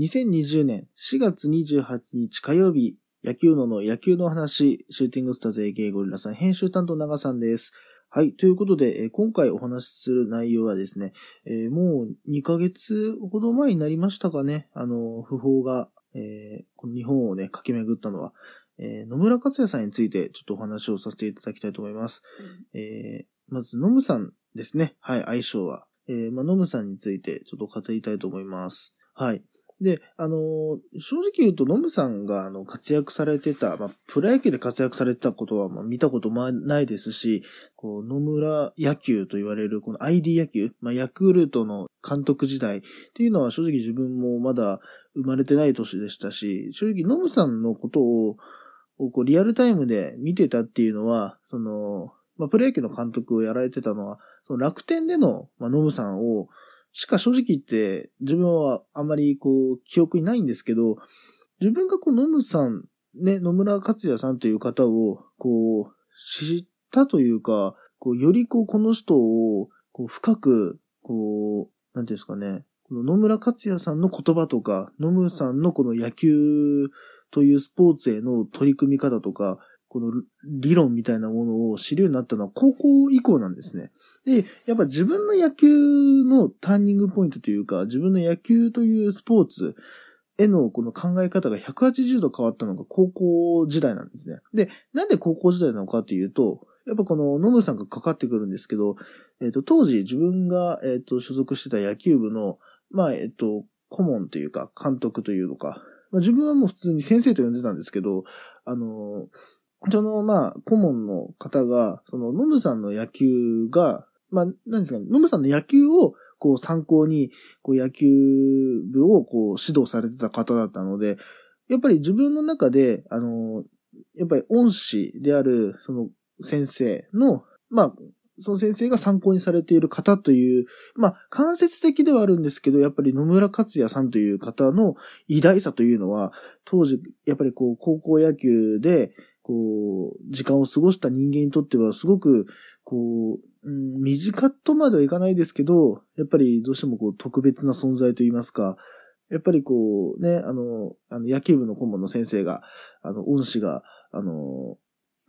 2020年4月28日火曜日、野球のの野球の話、シューティングスターズ AK ゴリラさん、編集担当長さんです。はい。ということで、えー、今回お話しする内容はですね、えー、もう2ヶ月ほど前になりましたかね。あの、不法が、えー、この日本をね、駆け巡ったのは、え野村克也さんについてちょっとお話をさせていただきたいと思います。うん、えまず、ノムさんですね。はい、相性は。えまあ、ノムさんについてちょっと語りたいと思います。はい。で、あの、正直言うと、ノムさんが、あの、活躍されてた、まあ、プロ野球で活躍されてたことは、まあ、見たこともないですし、こう、野村野球と言われる、この ID 野球、まあ、ヤクルトの監督時代っていうのは、正直自分もまだ生まれてない年でしたし、正直、ノムさんのことを、こう、リアルタイムで見てたっていうのは、その、まあ、プロ野球の監督をやられてたのは、その楽天での、まあ、ノムさんを、しか正直言って、自分はあまりこう、記憶にないんですけど、自分がこう、野村さん、ね、野村克也さんという方を、こう、知ったというか、こう、よりこう、この人を、こう、深く、こう、なんていうんですかね、この野村克也さんの言葉とか、野村さんのこの野球というスポーツへの取り組み方とか、この理論みたいなものを知るようになったのは高校以降なんですね。で、やっぱ自分の野球のターニングポイントというか、自分の野球というスポーツへのこの考え方が180度変わったのが高校時代なんですね。で、なんで高校時代なのかっていうと、やっぱこのノムさんがかかってくるんですけど、えっ、ー、と、当時自分が、えっ、ー、と、所属してた野球部の、まあ、えっ、ー、と、顧問というか、監督というのか、まあ、自分はもう普通に先生と呼んでたんですけど、あのその、まあ、顧問の方が、その、ノムさんの野球が、まあ、何ですかね、ノムさんの野球を、こう参考に、こう野球部をこう指導されてた方だったので、やっぱり自分の中で、あの、やっぱり恩師である、その先生の、まあ、その先生が参考にされている方という、まあ、間接的ではあるんですけど、やっぱり野村克也さんという方の偉大さというのは、当時、やっぱりこう、高校野球で、こう、時間を過ごした人間にとってはすごく、こう、うん、短とまではいかないですけど、やっぱりどうしてもこう特別な存在といいますか、やっぱりこうね、あの、あの野球部の顧問の先生が、あの、恩師が、あの、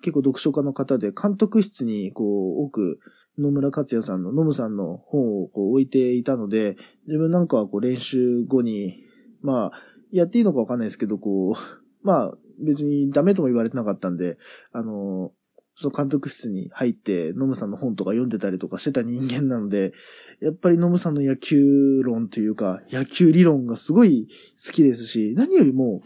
結構読書家の方で監督室にこう、多く、野村克也さんの、野村さんの本をこう置いていたので、自分なんかはこう練習後に、まあ、やっていいのかわかんないですけど、こう、まあ、別にダメとも言われてなかったんで、あの、その監督室に入って、ノムさんの本とか読んでたりとかしてた人間なので、やっぱりノムさんの野球論というか、野球理論がすごい好きですし、何よりも、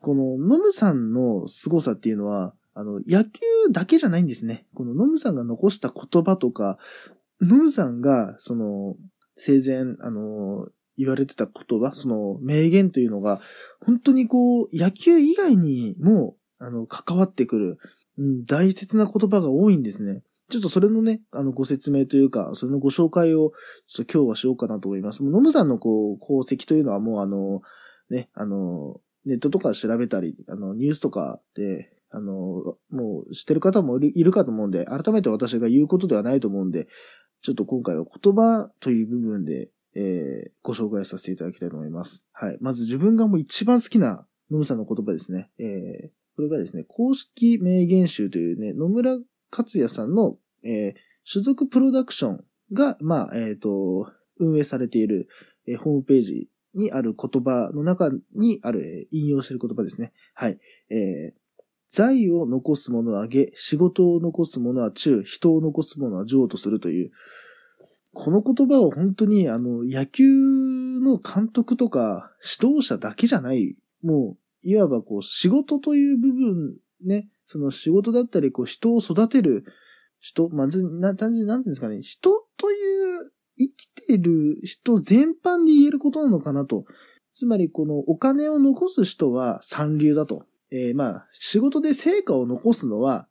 このノムさんの凄さっていうのは、あの、野球だけじゃないんですね。このノムさんが残した言葉とか、ノムさんが、その、生前、あの、言われてた言葉、その名言というのが、本当にこう、野球以外にも、あの、関わってくる、うん、大切な言葉が多いんですね。ちょっとそれのね、あの、ご説明というか、それのご紹介を、ちょっと今日はしようかなと思います。もう、ノムさんのこう、功績というのはもうあの、ね、あの、ネットとか調べたり、あの、ニュースとかで、あの、もう知ってる方もいるかと思うんで、改めて私が言うことではないと思うんで、ちょっと今回は言葉という部分で、ー、ご紹介させていただきたいと思います。はい。まず自分がもう一番好きな野村さんの言葉ですね。えー、これがですね、公式名言集というね、野村克也さんの、えー、所属プロダクションが、まあ、えっ、ー、と、運営されている、えー、ホームページにある言葉の中にある、えー、引用している言葉ですね。はい。えー、財を残す者は上げ、仕事を残す者は中、人を残す者は上とするという、この言葉を本当にあの野球の監督とか指導者だけじゃない、もういわばこう仕事という部分ね、その仕事だったりこう人を育てる人、まず、な、単純になんていうんですかね、人という生きてる人全般で言えることなのかなと。つまりこのお金を残す人は三流だと。えー、まあ、仕事で成果を残すのは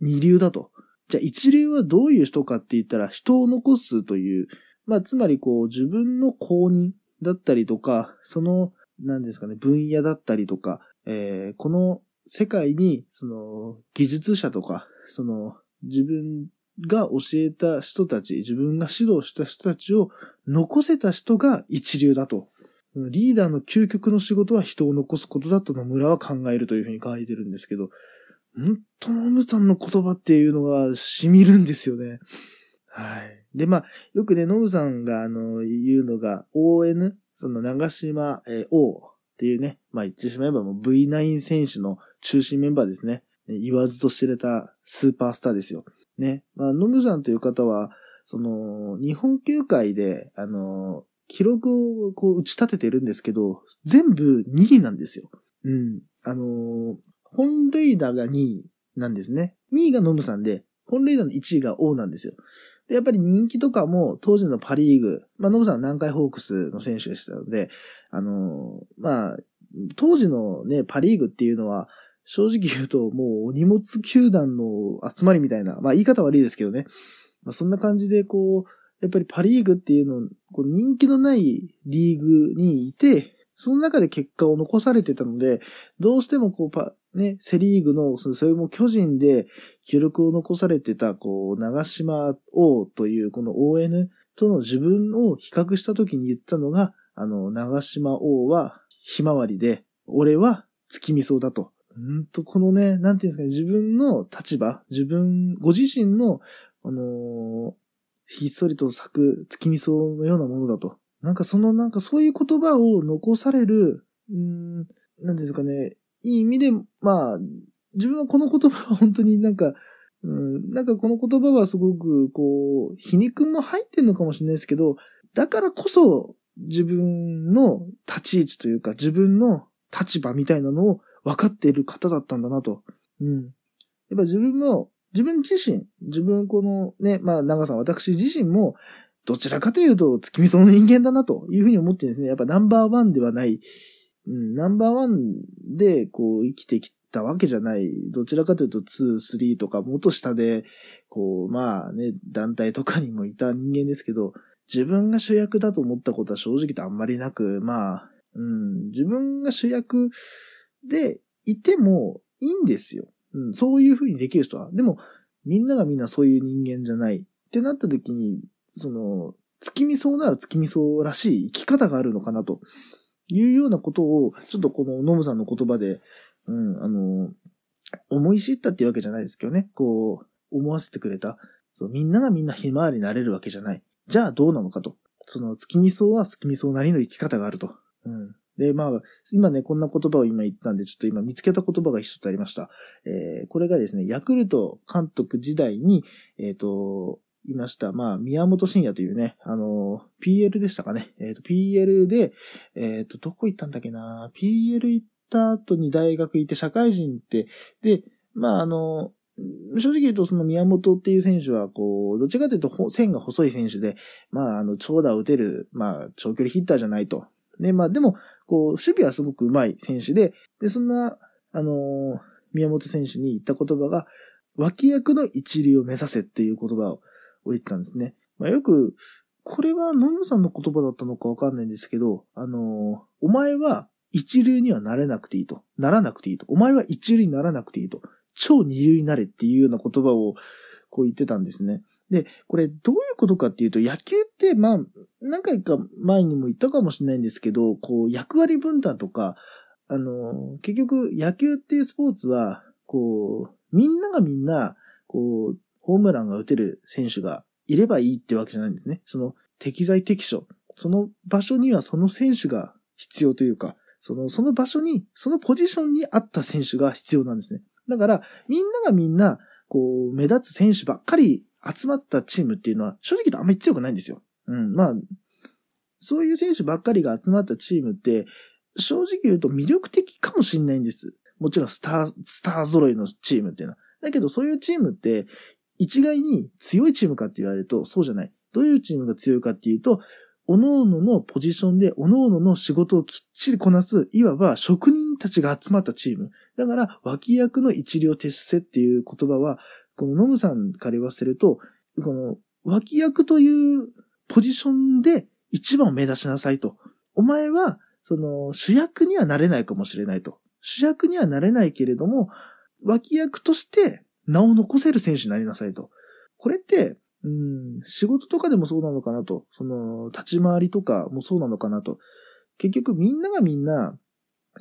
二流だと。じゃあ一流はどういう人かって言ったら人を残すという、まあつまりこう自分の公認だったりとか、その、何ですかね、分野だったりとか、えー、この世界に、その、技術者とか、その、自分が教えた人たち、自分が指導した人たちを残せた人が一流だと。リーダーの究極の仕事は人を残すことだと野村は考えるというふうに書いてるんですけど、本当ノムさんの言葉っていうのが染みるんですよね。はい。で、まあ、よくね、ノムさんが、あの、言うのが、ON、その長島、えー、O っていうね、まあ言ってしまえばもう V9 選手の中心メンバーですね。言わずと知れたスーパースターですよ。ね。まあ、ノムさんという方は、その、日本球界で、あの、記録をこう打ち立ててるんですけど、全部2位なんですよ。うん。あの本塁打が2位なんですね。2位がノムさんで、本塁打の1位が O なんですよ。で、やっぱり人気とかも当時のパリーグ、まあ、ノブさんは南海ホークスの選手でしたので、あのー、まあ、当時のね、パリーグっていうのは、正直言うともうお荷物球団の集まりみたいな、まあ言い方悪いですけどね。まあそんな感じでこう、やっぱりパリーグっていうの、こう人気のないリーグにいて、その中で結果を残されてたので、どうしてもこうパ、ね、セリーグの、それも巨人で記録を残されてた、こう、長島王というこの ON との自分を比較した時に言ったのが、あの、長島王はひまわりで、俺は月見草だと。うんと、このね、なんていうんですかね、自分の立場、自分、ご自身の、あのー、ひっそりと咲く月見草のようなものだと。なんかその、なんかそういう言葉を残される、うん、なんですかね、いい意味で、まあ、自分はこの言葉は本当になんか、うん、なんかこの言葉はすごく、こう、皮肉も入ってんのかもしれないですけど、だからこそ自分の立ち位置というか、自分の立場みたいなのを分かっている方だったんだなと。うん。やっぱ自分も、自分自身、自分このね、まあ長さん私自身も、どちらかというと月見草の人間だなというふうに思ってですね、やっぱナンバーワンではないうん、ナンバーワンで、こう、生きてきたわけじゃない。どちらかというと、2、3とか、もっと下で、こう、まあね、団体とかにもいた人間ですけど、自分が主役だと思ったことは正直とあんまりなく、まあ、うん、自分が主役でいてもいいんですよ。うん、そういう風にできる人は。でも、みんながみんなそういう人間じゃない。ってなった時に、その、月見草なら月見草らしい生き方があるのかなと。いうようなことを、ちょっとこのノムさんの言葉で、うん、あの、思い知ったっていうわけじゃないですけどね、こう、思わせてくれた。そう、みんながみんなひまわりになれるわけじゃない。じゃあどうなのかと。その、月見草は月見草なりの生き方があると。うん。で、まあ、今ね、こんな言葉を今言ったんで、ちょっと今見つけた言葉が一つありました。えー、これがですね、ヤクルト監督時代に、えっ、ー、と、いました。まあ、宮本慎也というね、あの、PL でしたかね。えっ、ー、と、PL で、えっ、ー、と、どこ行ったんだっけな ?PL 行った後に大学行って社会人って、で、まあ、あの、正直言うとその宮本っていう選手は、こう、どっちかというと線が細い選手で、まあ、あの、長打を打てる、まあ、長距離ヒッターじゃないと。で、まあ、でも、こう、守備はすごく上手い選手で、で、そんな、あの宮本選手に言った言葉が、脇役の一流を目指せっていう言葉をを言ってたんですね。まあ、よく、これはノムさんの言葉だったのかわかんないんですけど、あのー、お前は一流にはなれなくていいと。ならなくていいと。お前は一流にならなくていいと。超二流になれっていうような言葉をこう言ってたんですね。で、これどういうことかっていうと、野球って、まあ、何回か前にも言ったかもしれないんですけど、こう、役割分担とか、あの、結局、野球っていうスポーツは、こう、みんながみんな、こう、ホームランが打てる選手がいればいいってわけじゃないんですね。その適材適所。その場所にはその選手が必要というか、その、その場所に、そのポジションに合った選手が必要なんですね。だから、みんながみんな、こう、目立つ選手ばっかり集まったチームっていうのは、正直言うとあんまり強くないんですよ。うん、まあ、そういう選手ばっかりが集まったチームって、正直言うと魅力的かもしれないんです。もちろんスター、スター揃いのチームっていうのは。だけどそういうチームって、一概に強いチームかって言われると、そうじゃない。どういうチームが強いかっていうと、各々のポジションで、各々の仕事をきっちりこなす、いわば職人たちが集まったチーム。だから、脇役の一流徹せっていう言葉は、このノムさんから言わせると、この脇役というポジションで一番を目指しなさいと。お前は、その主役にはなれないかもしれないと。主役にはなれないけれども、脇役として名を残せる選手になりなさいと。これって、うん、仕事とかでもそうなのかなと。その、立ち回りとかもそうなのかなと。結局みんながみんな、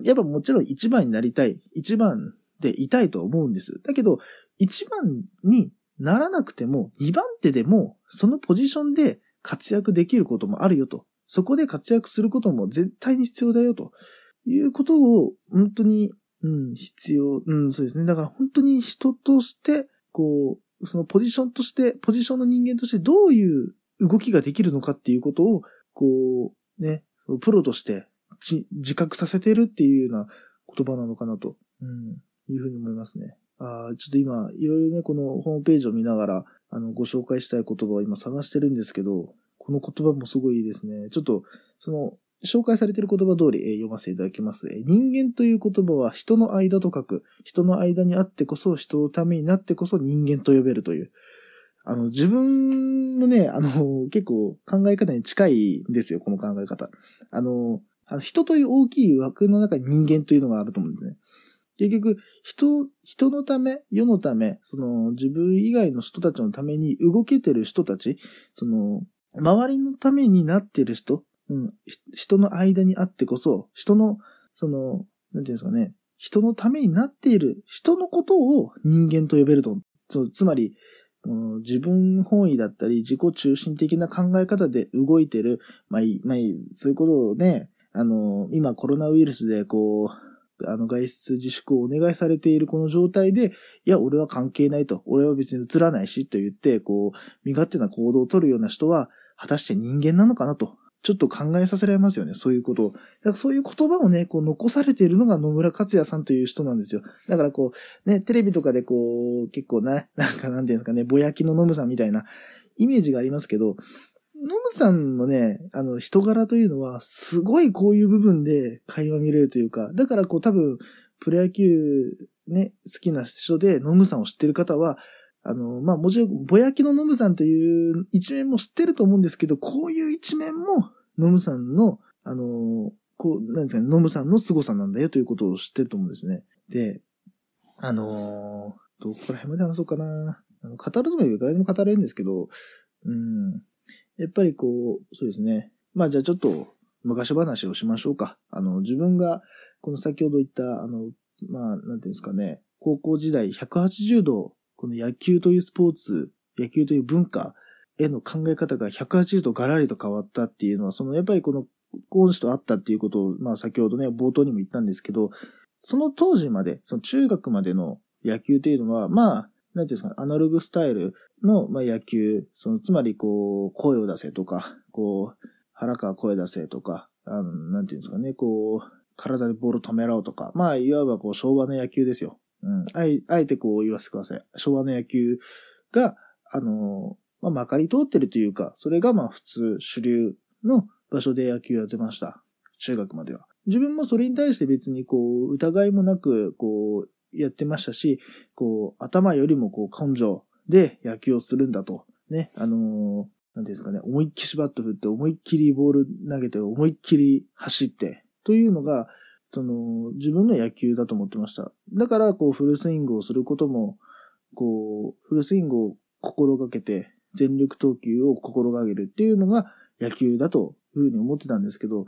やっぱもちろん一番になりたい。一番でいたいと思うんです。だけど、一番にならなくても、二番手でも、そのポジションで活躍できることもあるよと。そこで活躍することも絶対に必要だよと。いうことを、本当に、うん、必要。うん、そうですね。だから本当に人として、こう、そのポジションとして、ポジションの人間としてどういう動きができるのかっていうことを、こう、ね、プロとして自覚させてるっていうような言葉なのかなと、うん、いうふうに思いますね。ああちょっと今、いろいろね、このホームページを見ながら、あの、ご紹介したい言葉を今探してるんですけど、この言葉もすごいいいですね。ちょっと、その、紹介されている言葉通り、え、読ませていただきます、え。人間という言葉は人の間と書く。人の間にあってこそ、人のためになってこそ人間と呼べるという。あの、自分のね、あの、結構考え方に近いんですよ、この考え方。あの、あの人という大きい枠の中に人間というのがあると思うんですね。結局、人、人のため、世のため、その自分以外の人たちのために動けてる人たち、その、周りのためになってる人、うん、人の間にあってこそ、人の、その、なんていうんですかね、人のためになっている人のことを人間と呼べると。つつまり、うん自分本位だったり、自己中心的な考え方で動いてる、まあいい、まあいい、そういうことをね、あの、今コロナウイルスでこう、あの、外出自粛をお願いされているこの状態で、いや、俺は関係ないと。俺は別に映らないし、と言って、こう、身勝手な行動を取るような人は、果たして人間なのかなと。ちょっと考えさせられますよね、そういうことを。だからそういう言葉をね、こう残されているのが野村克也さんという人なんですよ。だからこう、ね、テレビとかでこう、結構な、なんかなんていうんですかね、ぼやきのノムさんみたいなイメージがありますけど、ノムさんのね、あの、人柄というのは、すごいこういう部分で会話見れるというか、だからこう多分、プロ野球ね、好きな人で、ノムさんを知ってる方は、あの、まあ、もちろん、ぼやきのノムさんという一面も知ってると思うんですけど、こういう一面も、ノムさんの、あの、こう、なんですかね、ノムさんの凄さなんだよということを知ってると思うんですね。で、あのどこら辺まで話そうかな。あの語るともいいからでも語れるんですけど、うん。やっぱりこう、そうですね。まあじゃあちょっと昔話をしましょうか。あの、自分が、この先ほど言った、あの、まあ、なんていうんですかね、高校時代180度、この野球というスポーツ、野球という文化への考え方が180度ガラリと変わったっていうのは、そのやっぱりこの、恩師と会ったっていうことを、まあ先ほどね、冒頭にも言ったんですけど、その当時まで、その中学までの野球っていうのは、まあ、なんていうんですかね、アナログスタイルの、まあ、野球、その、つまりこう、声を出せとか、こう、腹から声出せとか、あの、なんていうんですかね、こう、体でボール止めろとか、まあ、いわばこう、昭和の野球ですよ。うん。あえ、あえてこう言わせてください。昭和の野球が、あの、まあ、まかり通ってるというか、それがまあ、普通、主流の場所で野球やってました。中学までは。自分もそれに対して別にこう、疑いもなく、こう、やってましたし、こう、頭よりもこう、根性で野球をするんだと。ね、あのー、なんですかね、思いっきしバット振って、思いっきりボール投げて、思いっきり走って、というのが、その、自分の野球だと思ってました。だから、こう、フルスイングをすることも、こう、フルスイングを心がけて、全力投球を心がけるっていうのが野球だというふうに思ってたんですけど、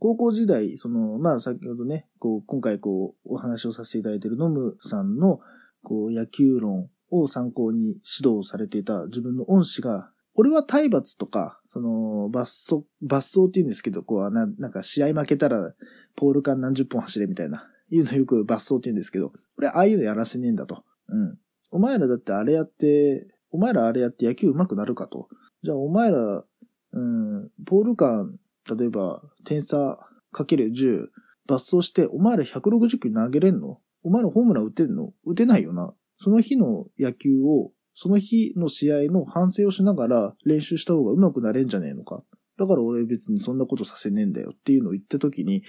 高校時代、その、まあ先ほどね、こう、今回こう、お話をさせていただいているノムさんの、こう、野球論を参考に指導されていた自分の恩師が、俺は体罰とか、その、罰走、罰走って言うんですけど、こう、ななんか試合負けたら、ポール間何十本走れみたいな、いうのよく罰走って言うんですけど、俺ああいうのやらせねえんだと。うん。お前らだってあれやって、お前らあれやって野球上手くなるかと。じゃあお前ら、うん、ポール間例えば、点差かける10、罰走して、お前ら160球投げれんの？お前らホームラン打てんの？打てないよな。その日の野球を、その日の試合の反省をしながら練習した方が上手くなれんじゃねえのか。だから俺別にそんなことさせねえんだよっていうのを言った時に、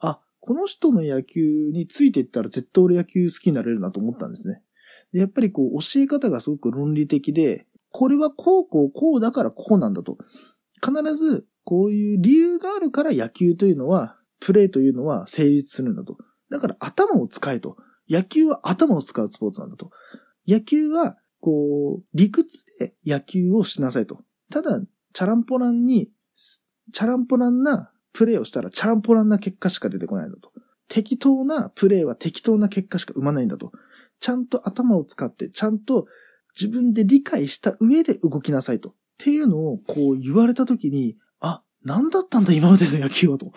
あ、この人の野球についていったら絶対俺野球好きになれるなと思ったんですね。でやっぱりこう教え方がすごく論理的で、これはこうこうこうだからこうなんだと。必ずこういう理由があるから野球というのは、プレーというのは成立するんだと。だから頭を使えと。野球は頭を使うスポーツなんだと。野球は、こう、理屈で野球をしなさいと。ただ、チャランポランに、チャランポランなプレーをしたらチャランポランな結果しか出てこないんだと。適当なプレーは適当な結果しか生まないんだと。ちゃんと頭を使って、ちゃんと自分で理解した上で動きなさいと。っていうのをこう言われた時に、あ、何だったんだ今までの野球はと。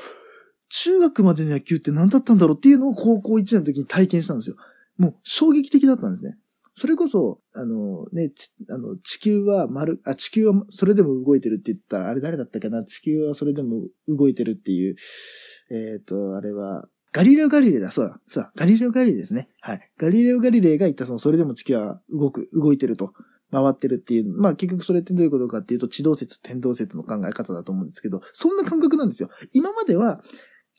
中学までの野球って何だったんだろうっていうのを高校1年の時に体験したんですよ。もう衝撃的だったんですね。それこそ、あのね、あの、地球は丸、あ、地球はそれでも動いてるって言ったらあれ誰だったかな？地球はそれでも動いてるっていう、えっ、ー、と、あれは、ガリレオ・ガリレイだ、そうだ、そうだ、ガリレオ・ガリレイですね。はい。ガリレオ・ガリレイが言ったその、それでも地球は動く、動いてると。回ってるっていう。まあ結局それってどういうことかっていうと、地動説、天動説の考え方だと思うんですけど、そんな感覚なんですよ。今までは、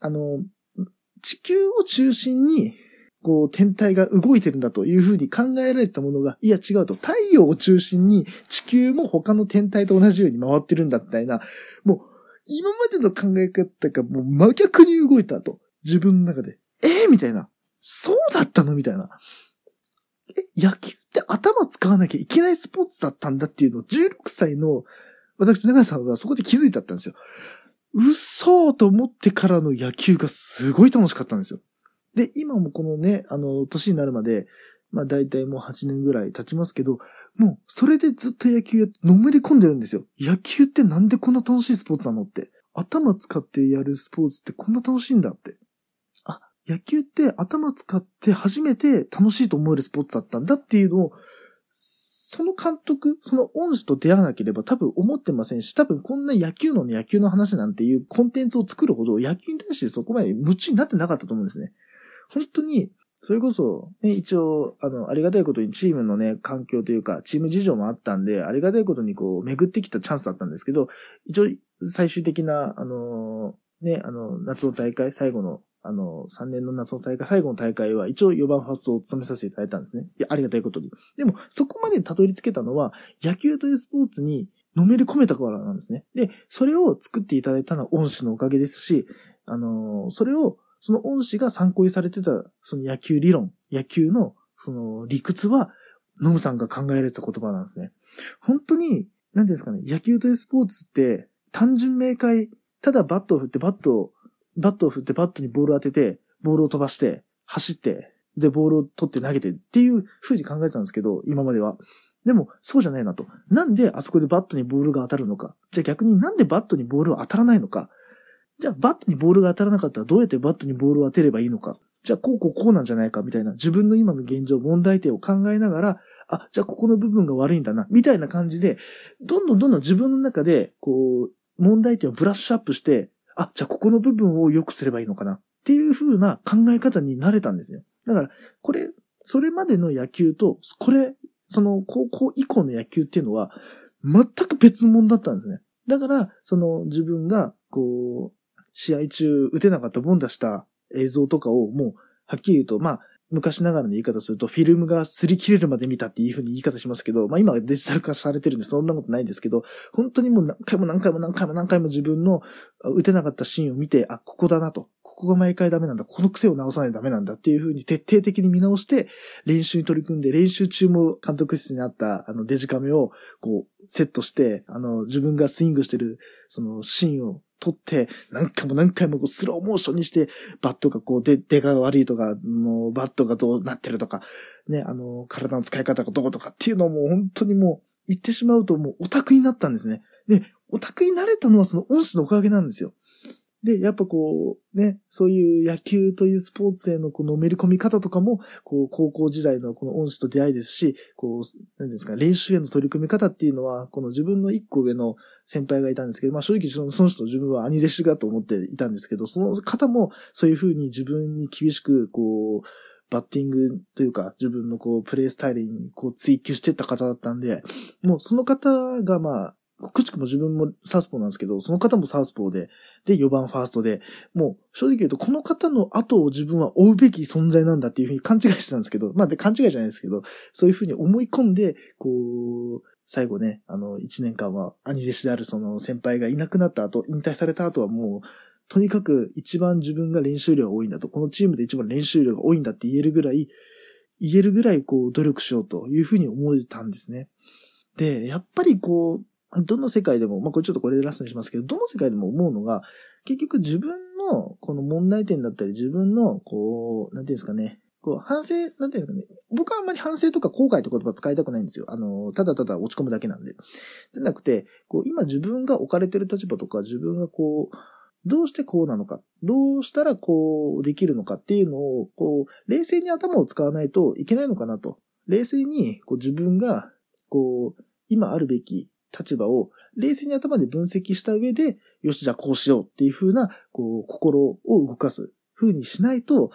あの、地球を中心に、こう、天体が動いてるんだというふうに考えられてたものが、いや違うと、太陽を中心に地球も他の天体と同じように回ってるんだみたいな、もう、今までの考え方がもう真逆に動いたと。自分の中で。ええー、みたいな。そうだったの？みたいな。え、野球って頭使わなきゃいけないスポーツだったんだっていうのを16歳の私、長さんはそこで気づいちゃったんですよ。嘘と思ってからの野球がすごい楽しかったんですよ。で、今もこのね、あの、年になるまで、まあ大体もう8年ぐらい経ちますけど、もうそれでずっと野球やのめり込んでるんですよ。野球ってなんでこんな楽しいスポーツなのって。頭使ってやるスポーツってこんな楽しいんだって。あ、野球って頭使って初めて楽しいと思えるスポーツだったんだっていうのをその監督、その恩師と出会わなければ多分思ってませんし、多分こんな野球の野球の話なんていうコンテンツを作るほど野球に対してそこまで夢中になってなかったと思うんですね。本当に、それこそ、ね、一応、あの、ありがたいことにチームのね、環境というか、チーム事情もあったんで、ありがたいことにこう、巡ってきたチャンスだったんですけど、一応、最終的な、あのね、あの、夏の大会、最後のあの、3年の夏の大会、最後の大会は一応4番ファーストを務めさせていただいたんですね。いや、ありがたいことに。でも、そこまでたどり着けたのは、野球というスポーツにのめり込めたからなんですね。で、それを作っていただいたのは恩師のおかげですし、あの、それを、その恩師が参考にされてた、その野球理論、野球の、その理屈は、ノムさんが考えられてた言葉なんですね。本当に、なんですかね、野球というスポーツって、単純明快、ただバットを振ってバットをバットを振ってバットにボールを当てて、ボールを飛ばして、走って、で、ボールを取って投げてっていう風に考えてたんですけど、今までは。でも、そうじゃないなと。なんであそこでバットにボールが当たるのか。じゃあ逆になんでバットにボールは当たらないのか。じゃあバットにボールが当たらなかったらどうやってバットにボールを当てればいいのか。じゃあこうこうこうなんじゃないかみたいな自分の今の現状、問題点を考えながら、あ、じゃあここの部分が悪いんだな、みたいな感じで、どんどんどんどん自分の中で、こう、問題点をブラッシュアップして、あ、じゃあここの部分を良くすればいいのかなっていう風な考え方になれたんですよ。だから、これ、それまでの野球と、これ、その高校以降の野球っていうのは、全く別物だったんですね。だから、その自分が、こう、試合中打てなかったボンダした映像とかをもう、はっきり言うと、まあ、昔ながらの言い方すると、フィルムが擦り切れるまで見たっていう風に言い方しますけど、まあ今デジタル化されてるんでそんなことないんですけど、本当にもう何回も何回も何回も何回も自分の打てなかったシーンを見て、あ、ここだなと。ここが毎回ダメなんだ。この癖を直さないとダメなんだっていう風に徹底的に見直して練習に取り組んで、練習中も監督室にあったあのデジカメをこうセットして、あの自分がスイングしてるそのシーンを撮って、何回も何回もこうスローモーションにして、バットがこう、で、出が悪いとか、もうバットがどうなってるとか、ね、あの、体の使い方がどうとかっていうのも本当にもう、言ってしまうともうオタクになったんですね。で、オタクになれたのはその恩師のおかげなんですよ。で、やっぱこう、ね、そういう野球というスポーツへのこのめり込み方とかも、こう、高校時代のこの恩師と出会いですし、こう、何ですか、練習への取り組み方っていうのは、この自分の一個上の先輩がいたんですけど、まあ正直その人自分は兄弟子だと思っていたんですけど、その方もそういうふうに自分に厳しく、こう、バッティングというか、自分のこう、プレイスタイルにこう追求してった方だったんで、もうその方がまあ、くしくも自分もサウスポーなんですけど、その方もサウスポーで、で、4番ファーストで、もう、正直言うと、この方の後を自分は追うべき存在なんだっていうふうに勘違いしてたんですけど、まあ、で、勘違いじゃないですけど、そういうふうに思い込んで、こう、最後ね、あの、1年間は兄弟子であるその先輩がいなくなった後、引退された後はもう、とにかく一番自分が練習量が多いんだと、このチームで一番練習量が多いんだって言えるぐらい、言えるぐらいこう努力しようというふうに思えたんですね。で、やっぱりこう、どの世界でも、まあこれちょっとこれでラストにしますけど、どの世界でも思うのが、結局自分のこの問題点だったり、自分のこう、なんていうんですかね、こう、反省、なんていうんですかね。僕はあんまり反省とか後悔って言葉使いたくないんですよ。あの、ただただ落ち込むだけなんで。じゃなくて、こう、今自分が置かれてる立場とか、自分がこう、どうしてこうなのか、どうしたらこうできるのかっていうのを、こう、冷静に頭を使わないといけないのかなと。冷静に、こう自分が、こう、今あるべき立場を冷静に頭で分析した上で、よし、じゃあこうしようっていう風な、こう、心を動かす風にしないと、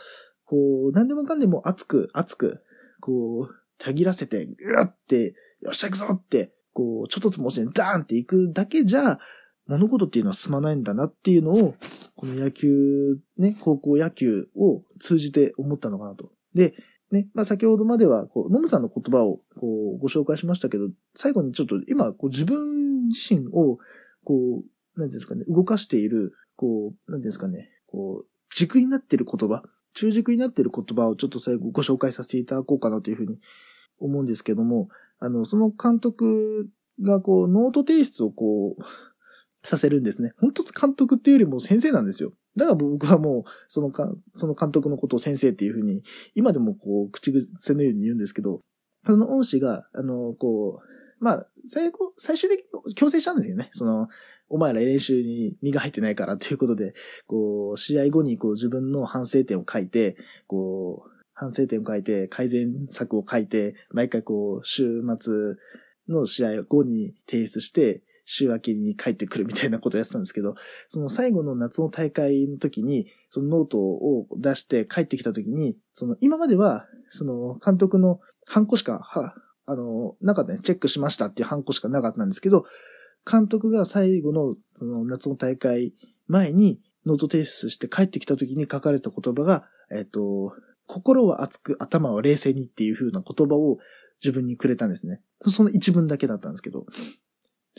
こう、何でもかんでも熱く、熱く、こう、たぎらせて、ぐわって、よっしゃ行くぞって、こう、ちょっとつもしにダーンって行くだけじゃ、物事っていうのは進まないんだなっていうのを、この野球、ね、高校野球を通じて思ったのかなと。で、ね、まあ先ほどまでは、こう、ノムさんの言葉を、こう、ご紹介しましたけど、最後にちょっと今、こう、自分自身を、こう、なんですかね、動かしている、こう、なんですかね、こう、軸になっている言葉、中軸になっている言葉をちょっと最後ご紹介させていただこうかなというふうに思うんですけども、あの、その監督がこう、ノート提出をこう、させるんですね。本当監督っていうよりも先生なんですよ。だから僕はもう、そのか、その監督のことを先生っていうふうに、今でもこう、口癖のように言うんですけど、その恩師が、あの、こう、まあ、最後、最終的に強制したんですよね。その、お前ら練習に身が入ってないからということで、こう、試合後にこう自分の反省点を書いて、こう、反省点を書いて、改善策を書いて、毎回こう、週末の試合後に提出して、週明けに帰ってくるみたいなことをやってたんですけど、その最後の夏の大会の時に、そのノートを出して帰ってきた時に、その今までは、その監督のハンコしか、は、あの、なかったんです。チェックしましたっていうハンコしかなかったんですけど、監督が最後のその夏の大会前にノート提出して帰ってきた時に書かれた言葉が、えっ、と、心は熱く頭は冷静にっていう風な言葉を自分にくれたんですね。その一文だけだったんですけど、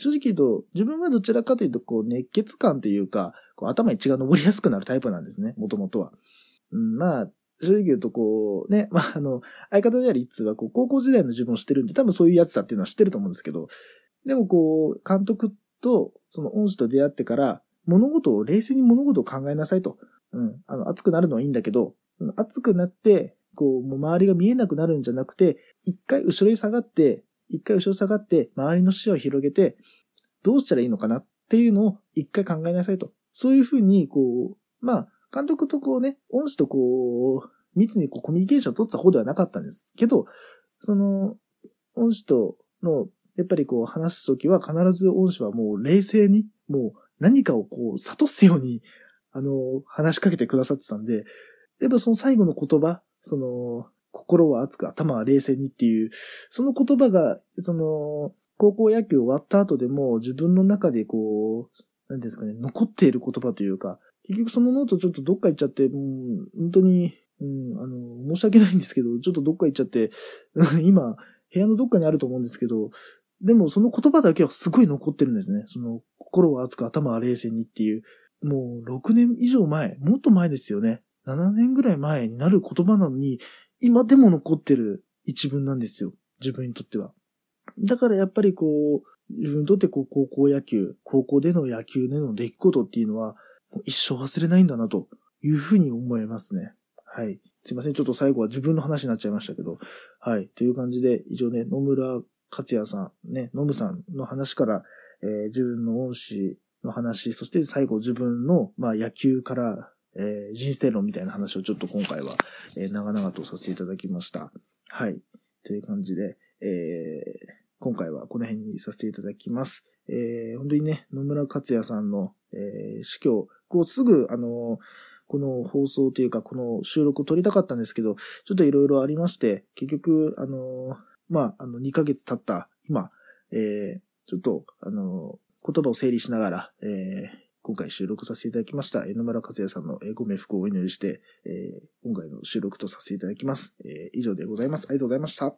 正直言うと、自分はどちらかというと、こう、熱血感というか、こう頭に血が昇りやすくなるタイプなんですね、もともとは。うん、まあ、正直言うと、こう、ね、まあ、あの、相方である一通は、こう、高校時代の自分を知ってるんで、多分そういうやつだっていうのは知ってると思うんですけど、でもこう、監督と、その恩師と出会ってから、物事を、冷静に物事を考えなさいと。うん。あの、熱くなるのはいいんだけど、熱くなって、こう、もう周りが見えなくなるんじゃなくて、一回後ろに下がって、一回後ろ下がって、周りの視野を広げて、どうしたらいいのかなっていうのを一回考えなさいと。そういうふうに、こう、まあ、監督とこうね、恩師とこう、密にこうコミュニケーションを取った方ではなかったんですけど、その、恩師との、やっぱりこう話すときは必ず恩師はもう冷静に、もう何かをこう悟すように、あの、話しかけてくださってたんで、やっぱその最後の言葉、その、心は熱く頭は冷静にっていう、その言葉が、その、高校野球終わった後でも自分の中でこう、何ですかね、残っている言葉というか、結局そのノートちょっとどっか行っちゃって、もう、本当に、うん、あの、申し訳ないんですけど、ちょっとどっか行っちゃって、今、部屋のどっかにあると思うんですけど、でもその言葉だけはすごい残ってるんですね。その、心は熱く頭は冷静にっていう、もう6年以上前、もっと前ですよね。7年ぐらい前になる言葉なのに、今でも残ってる一文なんですよ。自分にとっては。だからやっぱりこう、自分にとってこう高校野球、高校での野球での出来事っていうのは、一生忘れないんだなというふうに思いますね。はい。すいません。ちょっと最後は自分の話になっちゃいましたけど。はい。という感じで、以上ね、野村克也さん、ね、野村さんの話から、えー、自分の恩師の話、そして最後自分の、まあ、野球から、えー、人生論みたいな話をちょっと今回は、えー、長々とさせていただきました。はい。という感じで、えー、今回はこの辺にさせていただきます。えー、本当にね、野村克也さんの、えー、死去、こうすぐ、あのこの放送というか、この収録を撮りたかったんですけど、ちょっといろいろありまして、結局、あのまあ、あの、2ヶ月経った今、えー、ちょっと、あの言葉を整理しながら、えー、今回収録させていただきました。江ノ村和也さんのご冥福をお祈りして、えー、今回の収録とさせていただきます。えー、以上でございます。ありがとうございました。